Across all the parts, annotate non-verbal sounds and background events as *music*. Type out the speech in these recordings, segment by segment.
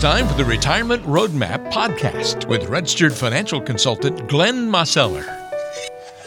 time for the Retirement Roadmap podcast with registered financial consultant Glenn Mosseller.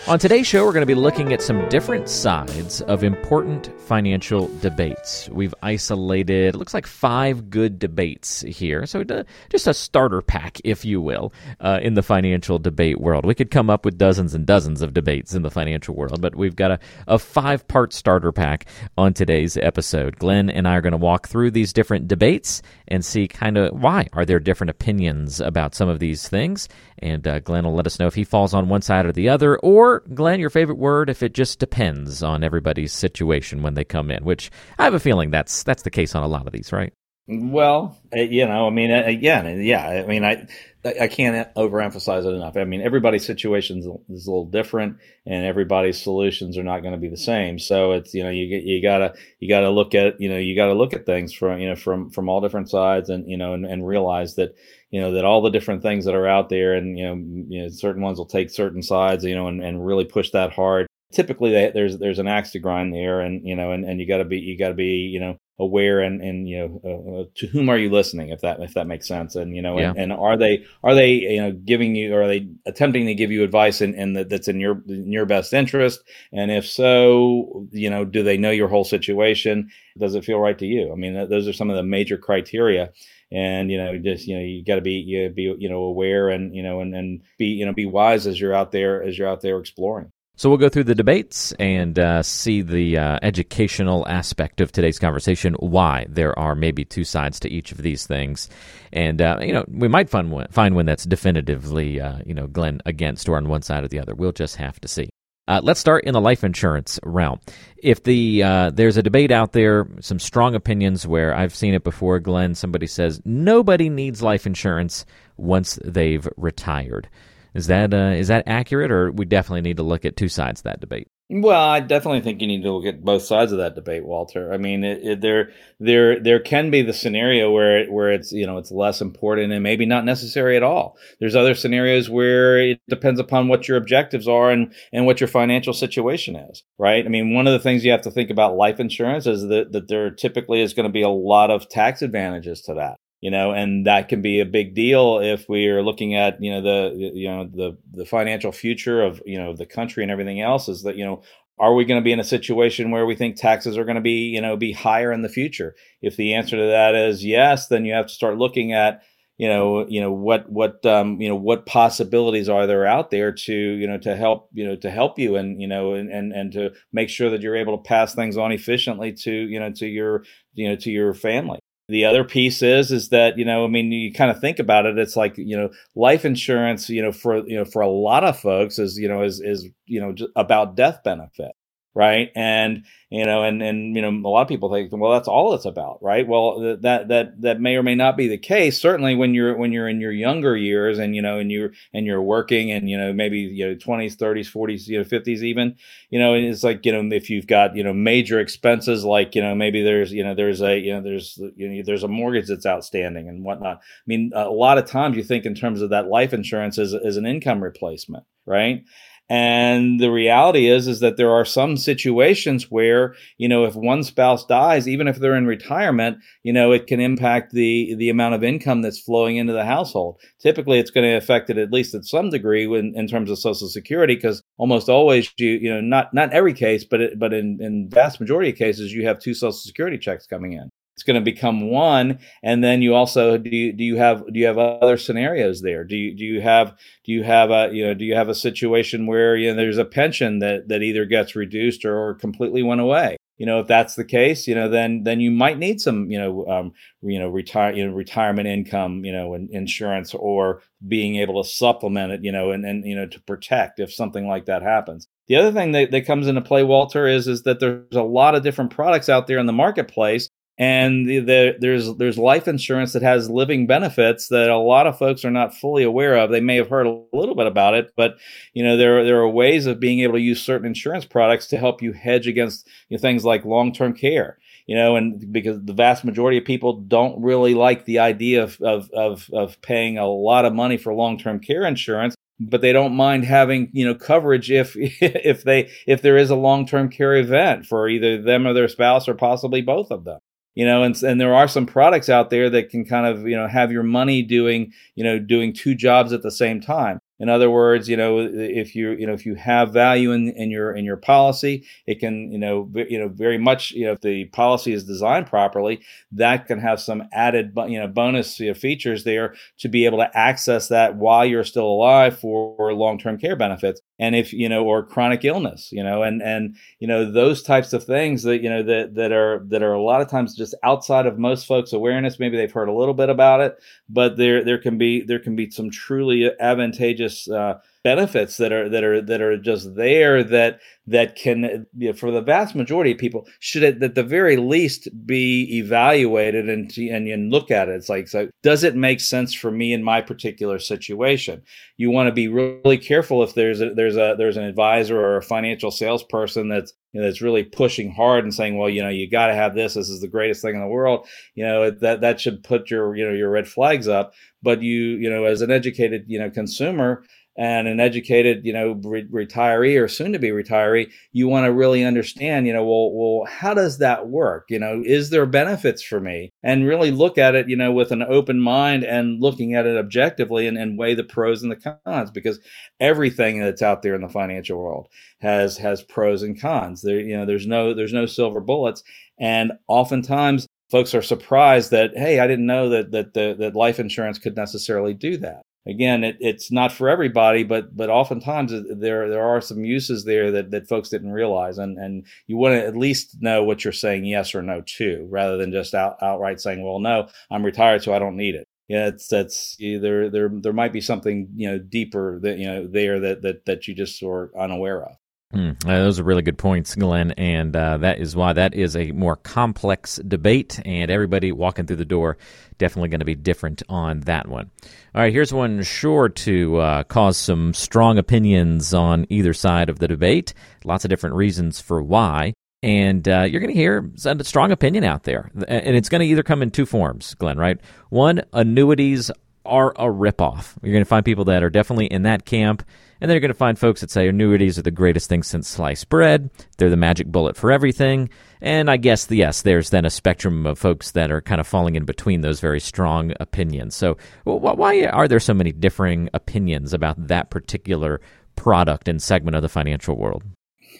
On today's show, we're going to be looking at some different sides of important financial debates. We've isolated, it looks like five good debates here. So, just a starter pack, if you will, uh, in the financial debate world. We could come up with dozens and dozens of debates in the financial world, but we've got a, a five part starter pack on today's episode. Glenn and I are going to walk through these different debates and see kind of why are there different opinions about some of these things. And uh, Glenn will let us know if he falls on one side or the other, or Glenn, your favorite word if it just depends on everybody's situation when they come in, which I have a feeling that's that's the case on a lot of these, right? Well, uh, you know, I mean, uh, again, yeah, I mean, I I can't overemphasize it enough. I mean, everybody's situation is a little different, and everybody's solutions are not going to be the same. So it's you know you you gotta you gotta look at you know you gotta look at things from you know from from all different sides, and you know and, and realize that you know that all the different things that are out there, and you know, you know certain ones will take certain sides, you know, and, and really push that hard. Typically, they, there's there's an axe to grind there, and you know, and, and you got to be you got to be you know aware and and you know uh, uh, to whom are you listening if that if that makes sense and you know yeah. and, and, are they are they you know giving you or are they attempting to give you advice and that's in your in your best interest and if so you know do they know your whole situation does it feel right to you i mean those are some of the major criteria and you know just you know you got to be you be you know aware and you know and, and be you know be wise as you're out there as you're out there exploring so we'll go through the debates and uh, see the uh, educational aspect of today's conversation. Why there are maybe two sides to each of these things, and uh, you know we might find one, find one that's definitively uh, you know Glenn against or on one side or the other. We'll just have to see. Uh, let's start in the life insurance realm. If the uh, there's a debate out there, some strong opinions where I've seen it before. Glenn, somebody says nobody needs life insurance once they've retired. Is that uh, is that accurate, or we definitely need to look at two sides of that debate? Well, I definitely think you need to look at both sides of that debate, Walter. I mean, it, it, there, there, there can be the scenario where, it, where it's you know it's less important and maybe not necessary at all. There's other scenarios where it depends upon what your objectives are and and what your financial situation is, right? I mean, one of the things you have to think about life insurance is that that there typically is going to be a lot of tax advantages to that you know, and that can be a big deal if we are looking at, you know, the, you know, the, the financial future of, you know, the country and everything else is that, you know, are we going to be in a situation where we think taxes are going to be, you know, be higher in the future? If the answer to that is yes, then you have to start looking at, you know, you know what what um, you know what possibilities are there out there to you know to help you know to help you and you know and and and to make sure that you're able to pass things on efficiently to you know to your you know to your family. The other piece is is that you know I mean you kind of think about it it's like you know life insurance you know for you know for a lot of folks is you know is is you know about death benefit right and you know and and you know a lot of people think well that's all it's about right well that that that may or may not be the case certainly when you're when you're in your younger years and you know and you're and you're working and you know maybe you know 20s 30s 40s you know 50s even you know it's like you know if you've got you know major expenses like you know maybe there's you know there's a you know there's you know there's a mortgage that's outstanding and whatnot i mean a lot of times you think in terms of that life insurance as, as an income replacement right and the reality is, is that there are some situations where, you know, if one spouse dies, even if they're in retirement, you know, it can impact the, the amount of income that's flowing into the household. Typically, it's going to affect it at least at some degree in, in terms of social security, because almost always you, you know, not, not every case, but, it, but in, in vast majority of cases, you have two social security checks coming in it's going to become one and then you also do you, do you have do you have other scenarios there? Do you do you have do you have a you know do you have a situation where you know there's a pension that that either gets reduced or, or completely went away? You know if that's the case you know then then you might need some you know um, you know retire you know retirement income you know and insurance or being able to supplement it you know and and you know to protect if something like that happens. The other thing that, that comes into play walter is is that there's a lot of different products out there in the marketplace and the, the, there's there's life insurance that has living benefits that a lot of folks are not fully aware of. They may have heard a little bit about it, but you know there there are ways of being able to use certain insurance products to help you hedge against you know, things like long term care. You know, and because the vast majority of people don't really like the idea of of of, of paying a lot of money for long term care insurance, but they don't mind having you know coverage if *laughs* if they if there is a long term care event for either them or their spouse or possibly both of them you know and, and there are some products out there that can kind of you know have your money doing you know doing two jobs at the same time in other words, you know, if you you know if you have value in, in your in your policy, it can you know you know very much you know if the policy is designed properly, that can have some added you know bonus you know, features there to be able to access that while you're still alive for long term care benefits and if you know or chronic illness you know and and you know those types of things that you know that that are that are a lot of times just outside of most folks awareness. Maybe they've heard a little bit about it but there there can be there can be some truly advantageous uh, benefits that are that are that are just there that that can you know, for the vast majority of people should at the very least be evaluated and and, and look at it. It's like so does it make sense for me in my particular situation? You want to be really careful if there's a, there's a there's an advisor or a financial salesperson that's you know, that's really pushing hard and saying well you know you got to have this. This is the greatest thing in the world. You know that that should put your you know your red flags up. But you you know as an educated you know consumer and an educated, you know, re- retiree or soon to be retiree, you want to really understand, you know, well, well, how does that work? You know, is there benefits for me? And really look at it, you know, with an open mind and looking at it objectively and, and weigh the pros and the cons because everything that's out there in the financial world has has pros and cons. There, you know, there's no there's no silver bullets. And oftentimes folks are surprised that, hey, I didn't know that that the, that life insurance could necessarily do that again, it, it's not for everybody, but but oftentimes there there are some uses there that, that folks didn't realize, and and you want to at least know what you're saying yes or no to, rather than just out, outright saying, well, no, I'm retired, so I don't need it. Yeah, it's that's there there there might be something you know deeper that you know there that that that you just are unaware of. Mm, those are really good points, Glenn, and uh, that is why that is a more complex debate, and everybody walking through the door definitely going to be different on that one. All right, here's one sure to uh, cause some strong opinions on either side of the debate. Lots of different reasons for why. And uh, you're going to hear a strong opinion out there. And it's going to either come in two forms, Glenn, right? One, annuities are a ripoff. You're going to find people that are definitely in that camp, and then you're going to find folks that say annuities are the greatest thing since sliced bread. They're the magic bullet for everything. And I guess, yes, there's then a spectrum of folks that are kind of falling in between those very strong opinions. So, why are there so many differing opinions about that particular product and segment of the financial world?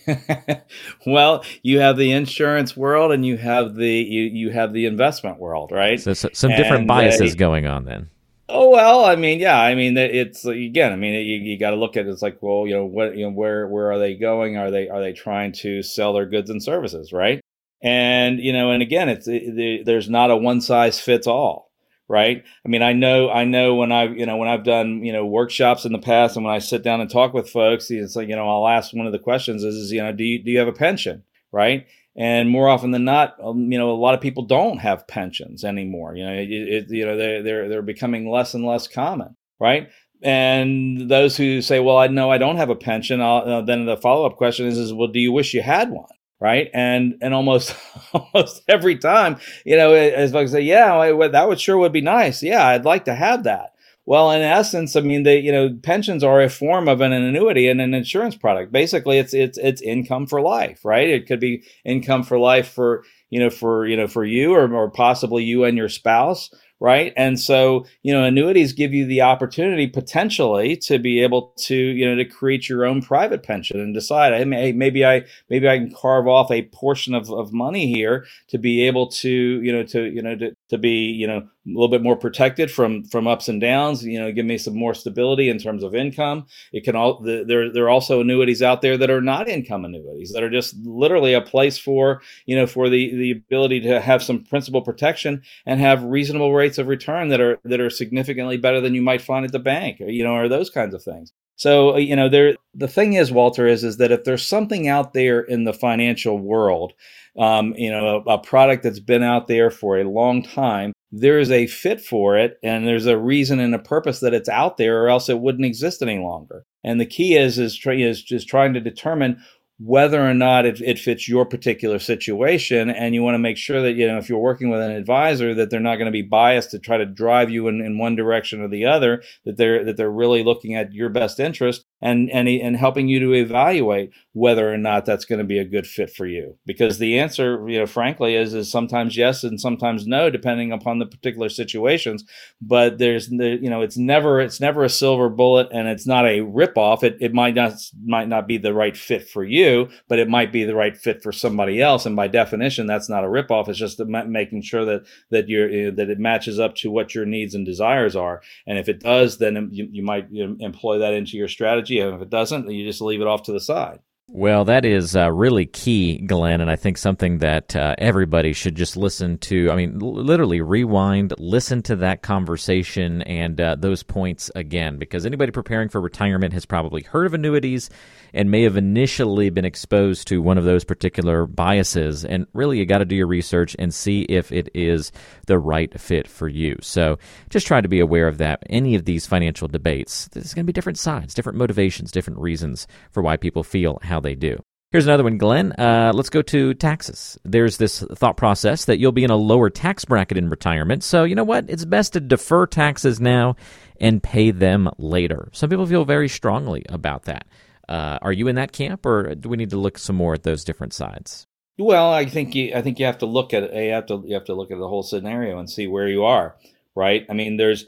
*laughs* well, you have the insurance world and you have the you, you have the investment world, right? So, so some different and, biases uh, going on then. Oh well, I mean, yeah, I mean, it's again, I mean, you, you got to look at it, it's like, well, you know, what, you know, where where are they going? Are they are they trying to sell their goods and services, right? And you know, and again, it's it, there's not a one size fits all, right? I mean, I know I know when I've you know when I've done you know workshops in the past, and when I sit down and talk with folks, it's like you know I'll ask one of the questions is, is you know do you do you have a pension, right? And more often than not, um, you know, a lot of people don't have pensions anymore. You know, it, it, you know, they're they're they're becoming less and less common, right? And those who say, "Well, I know I don't have a pension," uh, then the follow up question is, "Is well, do you wish you had one?" Right? And and almost *laughs* almost every time, you know, as folks say, "Yeah, that would sure would be nice. Yeah, I'd like to have that." Well, in essence, I mean, they you know pensions are a form of an annuity and an insurance product. Basically, it's it's it's income for life, right? It could be income for life for you know for you know for you or, or possibly you and your spouse, right? And so, you know, annuities give you the opportunity potentially to be able to, you know, to create your own private pension and decide, hey, maybe I maybe I can carve off a portion of, of money here to be able to, you know, to, you know, to, to be, you know, a little bit more protected from from ups and downs. You know, give me some more stability in terms of income. It can all the, there there are also annuities out there that are not income annuities that are just literally a place for you know for the the ability to have some principal protection and have reasonable rates of return that are that are significantly better than you might find at the bank. You know, or those kinds of things. So you know, there the thing is, Walter, is is that if there's something out there in the financial world um, you know, a, a, product that's been out there for a long time, there is a fit for it, and there's a reason and a purpose that it's out there, or else it wouldn't exist any longer. And the key is is, is just trying to determine whether or not it, it, fits your particular situation and you want to make sure that you know if you're working with an advisor that they're not going to be biased to try to drive you in, in one direction or the other that they're that they're really looking at your best interest and and and helping you to evaluate whether or not that's going to be a good fit for you. Because the answer you know frankly is is sometimes yes and sometimes no depending upon the particular situations. But there's you know it's never it's never a silver bullet and it's not a rip off it, it might not might not be the right fit for you but it might be the right fit for somebody else. And by definition that's not a rip off it's just making sure that that you're that it matches up to what your needs and desires are. And if it does then um, you, you might you know, employ that into your strategy and if it doesn't you just leave it off to the side well, that is uh, really key, Glenn, and I think something that uh, everybody should just listen to. I mean, l- literally rewind, listen to that conversation and uh, those points again, because anybody preparing for retirement has probably heard of annuities and may have initially been exposed to one of those particular biases. And really, you got to do your research and see if it is the right fit for you. So just try to be aware of that. Any of these financial debates, there's going to be different sides, different motivations, different reasons for why people feel how they do. Here's another one, Glenn. Uh, let's go to taxes. There's this thought process that you'll be in a lower tax bracket in retirement. So, you know what? It's best to defer taxes now and pay them later. Some people feel very strongly about that. Uh, are you in that camp, or do we need to look some more at those different sides? Well, I think you, I think you have to look at you have to you have to look at the whole scenario and see where you are, right? I mean, there's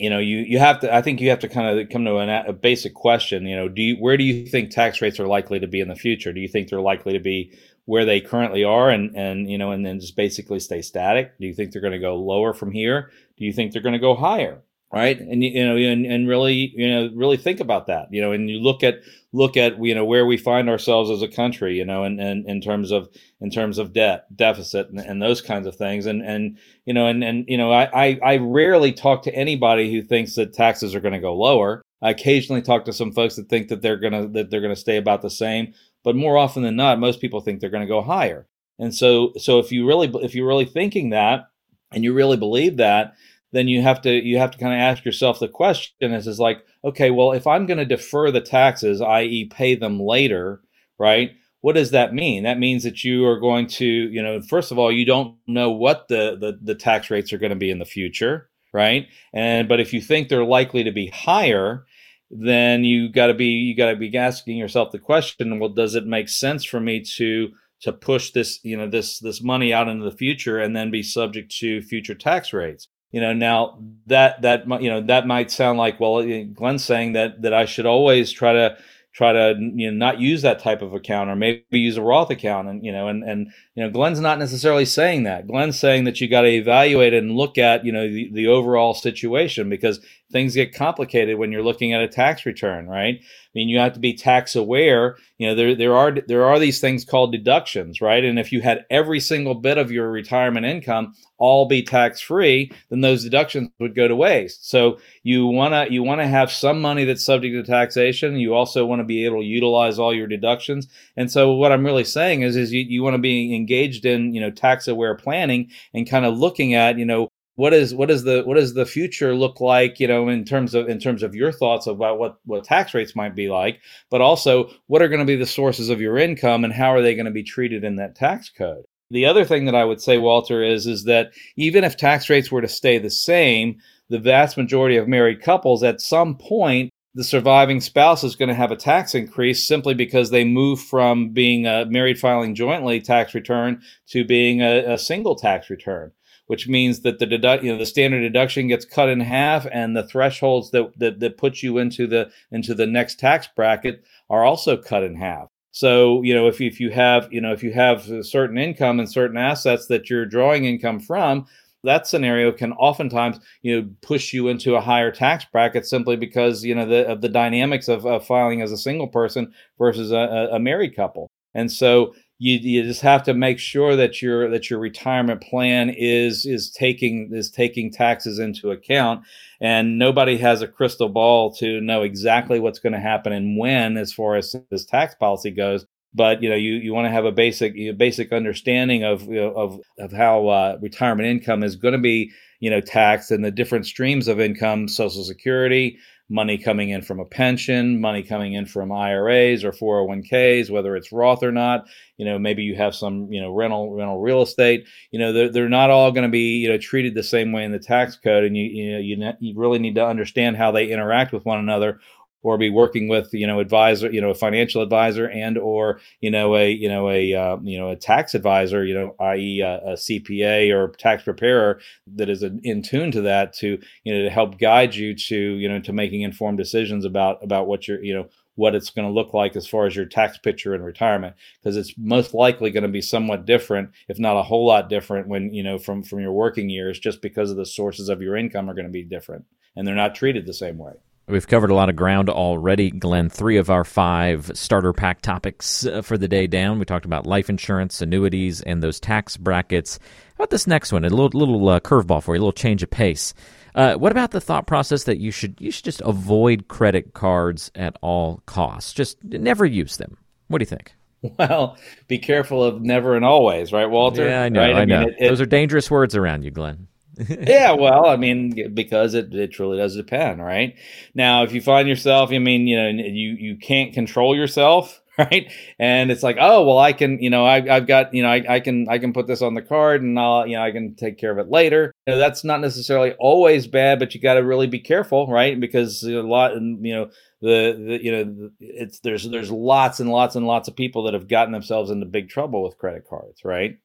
you know you you have to I think you have to kind of come to an, a basic question. You know, do you, where do you think tax rates are likely to be in the future? Do you think they're likely to be where they currently are and and you know and then just basically stay static? Do you think they're going to go lower from here? Do you think they're going to go higher? Right? And you know and, and really you know really think about that you know and you look at look at you know where we find ourselves as a country you know and, and in terms of in terms of debt deficit and, and those kinds of things. And and you know and and you know I, I i rarely talk to anybody who thinks that taxes are going to go lower. I occasionally talk to some folks that think that they're going to that they're going to stay about the same but more often than not most people think they're going to go higher. And so so if you really if you're really thinking that and you really believe that then you have to you have to kind of ask yourself the question is is like okay well if i'm going to defer the taxes i.e pay them later right what does that mean? That means that you are going to you know first of all you don't know what the the, the tax rates are going to be in the future right? And but if you think they're likely to be higher then you got to be you got to be asking yourself the question well does it make sense for me to to push this you know this this money out into the future and then be subject to future tax rates you know now that that you know that might sound like well eh, glenn's saying that that i should always try to try to you know not use that type of account or maybe use a roth account and you know and and you know glenn's not necessarily saying that. Glenn's saying that you got to evaluate and look at you know the, the overall situation because things get complicated when you're looking at a tax return right I mean, you have to be tax aware. You know, there there are there are these things called deductions, right? And if you had every single bit of your retirement income all be tax free, then those deductions would go to waste. So you wanna you wanna have some money that's subject to taxation. You also want to be able to utilize all your deductions. And so what I'm really saying is is you, you want to be engaged in you know tax aware planning and kind of looking at you know what is what is the what does the future look like you know in terms of in terms of your thoughts about what what tax rates might be like but also what are going to be the sources of your income and how are they going to be treated in that tax code? The other thing that i would say walter is is that even if tax rates were to stay the same the vast majority of married couples at some point the surviving spouse is going to have a tax increase simply because they move from being a married filing jointly tax return to being a, a single tax return which means that the you know, the standard deduction gets cut in half, and the thresholds that, that that put you into the into the next tax bracket are also cut in half. So you know, if if you have you know if you have certain income and certain assets that you're drawing income from, that scenario can oftentimes you know push you into a higher tax bracket simply because you know the of the dynamics of, of filing as a single person versus a, a married couple. And so you, you just have to make sure that your that your retirement plan is is taking is taking taxes into account and nobody has a crystal ball to know exactly what's going to happen and when as far as this tax policy goes but you know you, you want to have a basic you know, basic understanding of you know, of of how uh, retirement income is going to be you know taxed and the different streams of income social security money coming in from a pension, money coming in from IRAs or 401ks, whether it's Roth or not. You know, maybe you have some, you know, rental rental real estate. You know, they're, they're not all going to be, you know, treated the same way in the tax code, and you you know you, ne- you really need to understand how they interact with one another, or be working with you know advisor you know a financial advisor and or you know a you know a uh, you know a tax advisor you know i.e. A, a, cpa or tax preparer that is in tune to that to you know to help guide you to you know to making informed decisions about about what you're you know what it's going to look like as far as your tax picture in retirement because it's most likely going to be somewhat different if not a whole lot different when you know from from your working years just because of the sources of your income are going to be different and they're not treated the same way We've covered a lot of ground already, Glenn. Three of our five starter pack topics uh, for the day down. We talked about life insurance, annuities, and those tax brackets. How about this next one? A little little uh, curveball for you, a little change of pace. Uh, what about the thought process that you should you should just avoid credit cards at all costs? Just never use them. What do you think? Well, be careful of never and always, right, Walter? Yeah, I know. Right? I, I know. It, it, Those are dangerous words around you, Glenn. *laughs* yeah, well, I mean, because it, it truly does depend, right? Now, if you find yourself, I mean, you know, you you can't control yourself, *laughs* right? And it's like, oh, well, I can, you know, I, have got, you know, I, I, can I can put this on the card, and I'll, you know, I can take care of it later. You know, that's not necessarily always bad, but you got to really be careful, right? Because a lot, you know. The, the you know it's there's there's lots and lots and lots of people that have gotten themselves into big trouble with credit cards right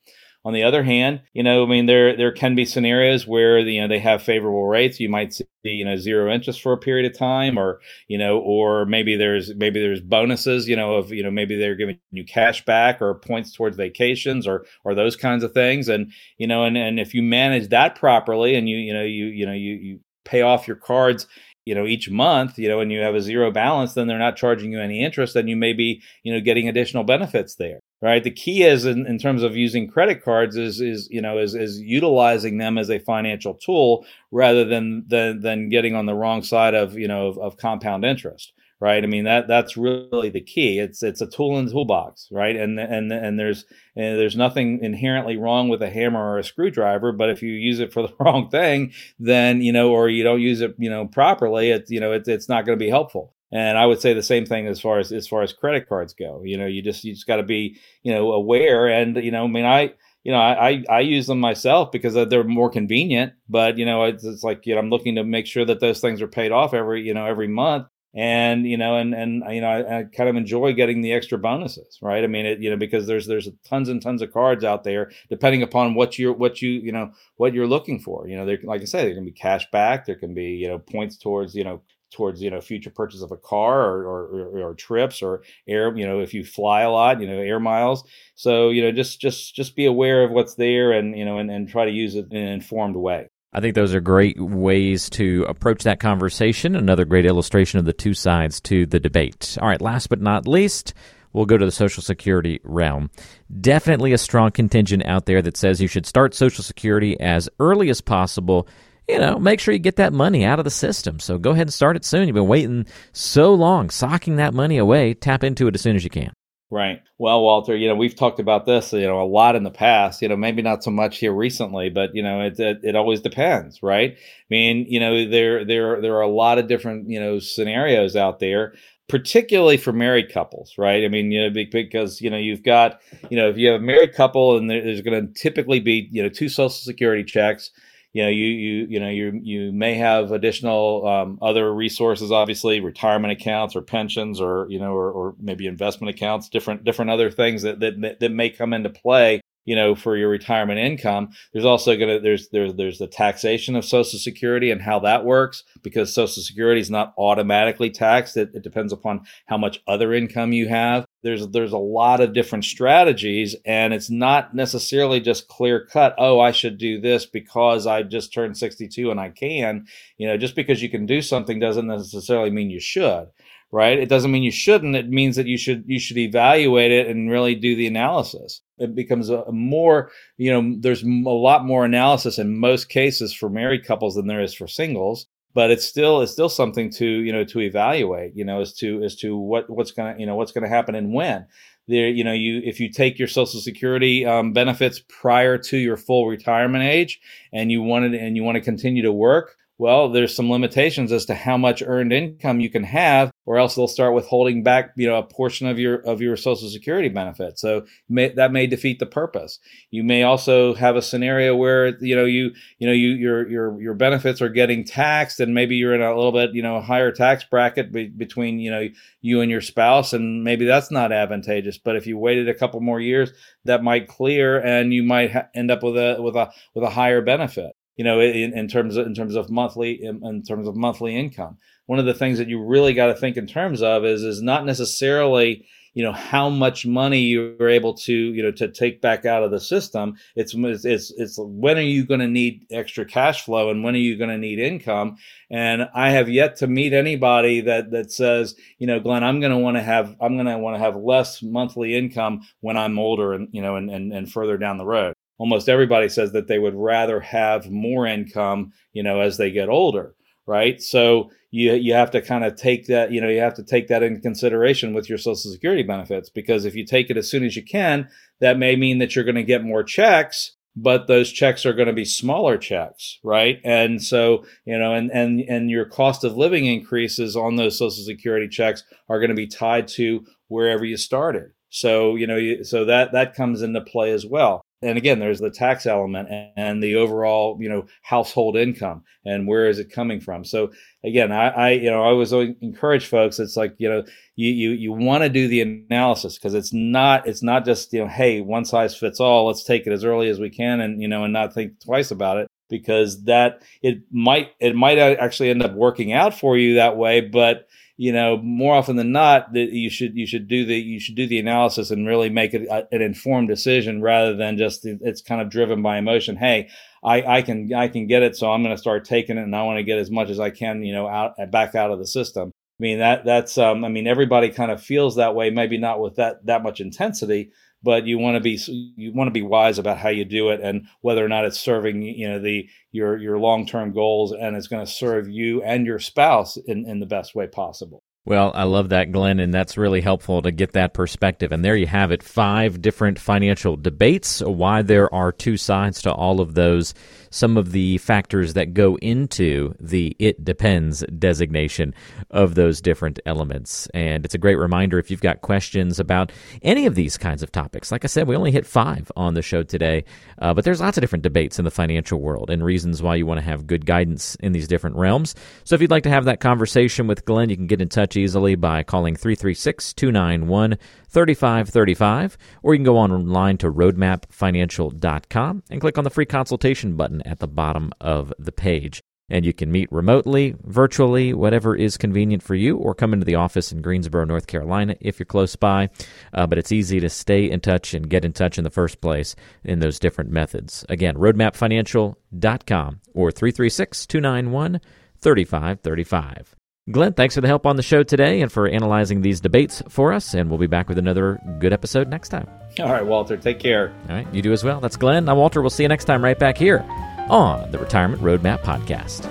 on the other hand, you know, I mean, there there can be scenarios where you know they have favorable rates. You might see you know zero interest for a period of time, or you know, or maybe there's maybe there's bonuses, you know, of you know maybe they're giving you cash back or points towards vacations or or those kinds of things. And you know, and and if you manage that properly, and you you know you you know you you pay off your cards you know each month you know and you have a zero balance then they're not charging you any interest and you may be you know getting additional benefits there right? The key is in, in terms of using credit cards is is you know is is utilizing them as a financial tool rather than than than getting on the wrong side of you know of, of compound interest right i mean that that's really the key it's it's a tool in the toolbox right and and and there's and there's nothing inherently wrong with a hammer or a screwdriver but if you use it for the *laughs* wrong thing then you know or you don't use it you know properly it's you know it's, it's not going to be helpful and I would say the same thing as far as as far as credit cards go. You know, you just you just got to be you know aware. And you know, I mean, I you know I I use them myself because they're more convenient. But you know, it's, it's like you know I'm looking to make sure that those things are paid off every you know every month. And you know, and and you know, I, I kind of enjoy getting the extra bonuses, right? I mean, it you know because there's there's tons and tons of cards out there, depending upon what you're what you you know what you're looking for. You know, there like I say, there can be cash back, there can be you know points towards you know towards you know future purchase of a car or, or, or, trips or air you know if you fly a lot you know air miles so you know just just just be aware of what's there and you know and, and try to use it in an informed way I think those are great ways to approach that conversation. Another great illustration of the two sides to the debate. All right, last but not least, we'll go to the Social Security realm. Definitely a strong contingent out there that says you should start Social Security as early as possible you know, make sure you get that money out of the system. So go ahead and start it soon. You've been waiting so long, socking that money away. Tap into it as soon as you can. Right. Well, Walter, you know, we've talked about this, you know, a lot in the past, you know, maybe not so much here recently, but you know, it it, it always depends, right? I mean, you know, there there there are a lot of different, you know, scenarios out there particularly for married couples, right? I mean, you know, because you know you've got, you know, if you have a married couple and there's going to typically be, you know, two social security checks, you know you you you know you you may have additional um, other resources obviously retirement accounts or pensions or you know or, or maybe investment accounts different different other things that that that may come into play you know for your retirement income. There's also going to there's there's there's the taxation of social security and how that works because social security is not automatically taxed. It, it depends upon how much other income you have. There's there's a lot of different strategies and it's not necessarily just clear cut oh i should do this because i just turned 62 and i can. You know just because you can do something doesn't necessarily mean you should right? It doesn't mean you shouldn't. It means that you should you should evaluate it and really do the analysis it becomes a more you know there's a lot more analysis in most cases for married couples than there is for singles but it's still it's still something to you know to evaluate you know as to as to what what's gonna you know what's gonna happen and when. There you know you if you take your social security um, benefits prior to your full retirement age and you wanted and you want to continue to work well there's some limitations as to how much earned income you can have or else they'll start withholding back, you know, a portion of your of your Social Security benefit. So may, that may defeat the purpose. You may also have a scenario where you know you you know you your your your benefits are getting taxed, and maybe you're in a little bit you know higher tax bracket be, between you know you and your spouse, and maybe that's not advantageous. But if you waited a couple more years, that might clear, and you might ha- end up with a with a with a higher benefit you know, in, in terms of in terms of monthly in, in, terms of monthly income. One of the things that you really got to think in terms of is is not necessarily you know how much money you're able to you know to take back out of the system. It's it's it's when are you going to need extra cash flow and when are you going to need income? And I have yet to meet anybody that that says you know Glenn, I'm going to want to have I'm going to want to have less monthly income when I'm older and you know and, and and further down the road almost everybody says that they would rather have more income, you know, as they get older, right? So you you have to kind of take that, you know, you have to take that into consideration with your social security benefits because if you take it as soon as you can, that may mean that you're going to get more checks, but those checks are going to be smaller checks, right? And so, you know, and and and your cost of living increases on those social security checks are going to be tied to wherever you started. So, you know, so that that comes into play as well and again there's the tax element and the overall you know household income and where is it coming from? So again i, I you know i always encourage folks it's like you know you you, you want to do the analysis because it's not it's not just you know hey one size fits all let's take it as early as we can and you know and not think twice about it because that it might it might uh, actually end up working out for you that way but you know, more often than not, that you should you should do the you should do the analysis and really make it a, an informed decision rather than just it's kind of driven by emotion. Hey, I, I can I can get it, so I'm going to start taking it, and I want to get as much as I can, you know, out back out of the system. I mean that that's um, I mean everybody kind of feels that way, maybe not with that that much intensity, but you want to be you want to be wise about how you do it and whether or not it's serving you know the your your long term goals and it's going to serve you and your spouse in, in the best way possible. Well, I love that, Glenn, and that's really helpful to get that perspective. And there you have it five different financial debates, why there are two sides to all of those, some of the factors that go into the it depends designation of those different elements. And it's a great reminder if you've got questions about any of these kinds of topics. Like I said, we only hit five on the show today, uh, but there's lots of different debates in the financial world and reasons why you want to have good guidance in these different realms. So if you'd like to have that conversation with Glenn, you can get in touch easily by calling 336 291 3535, or you can go online to roadmapfinancial.com and click on the free consultation button at the bottom of the page. And you can meet remotely, virtually, whatever is convenient for you, or come into the office in Greensboro, North Carolina if you're close by. Uh, but it's easy to stay in touch and get in touch in the first place in those different methods. Again, roadmapfinancial.com or 336 291 3535. Glenn, thanks for the help on the show today and for analyzing these debates for us. And we'll be back with another good episode next time. All right, Walter. Take care. All right, you do as well. That's Glenn. I'm Walter. We'll see you next time right back here on the Retirement Roadmap Podcast.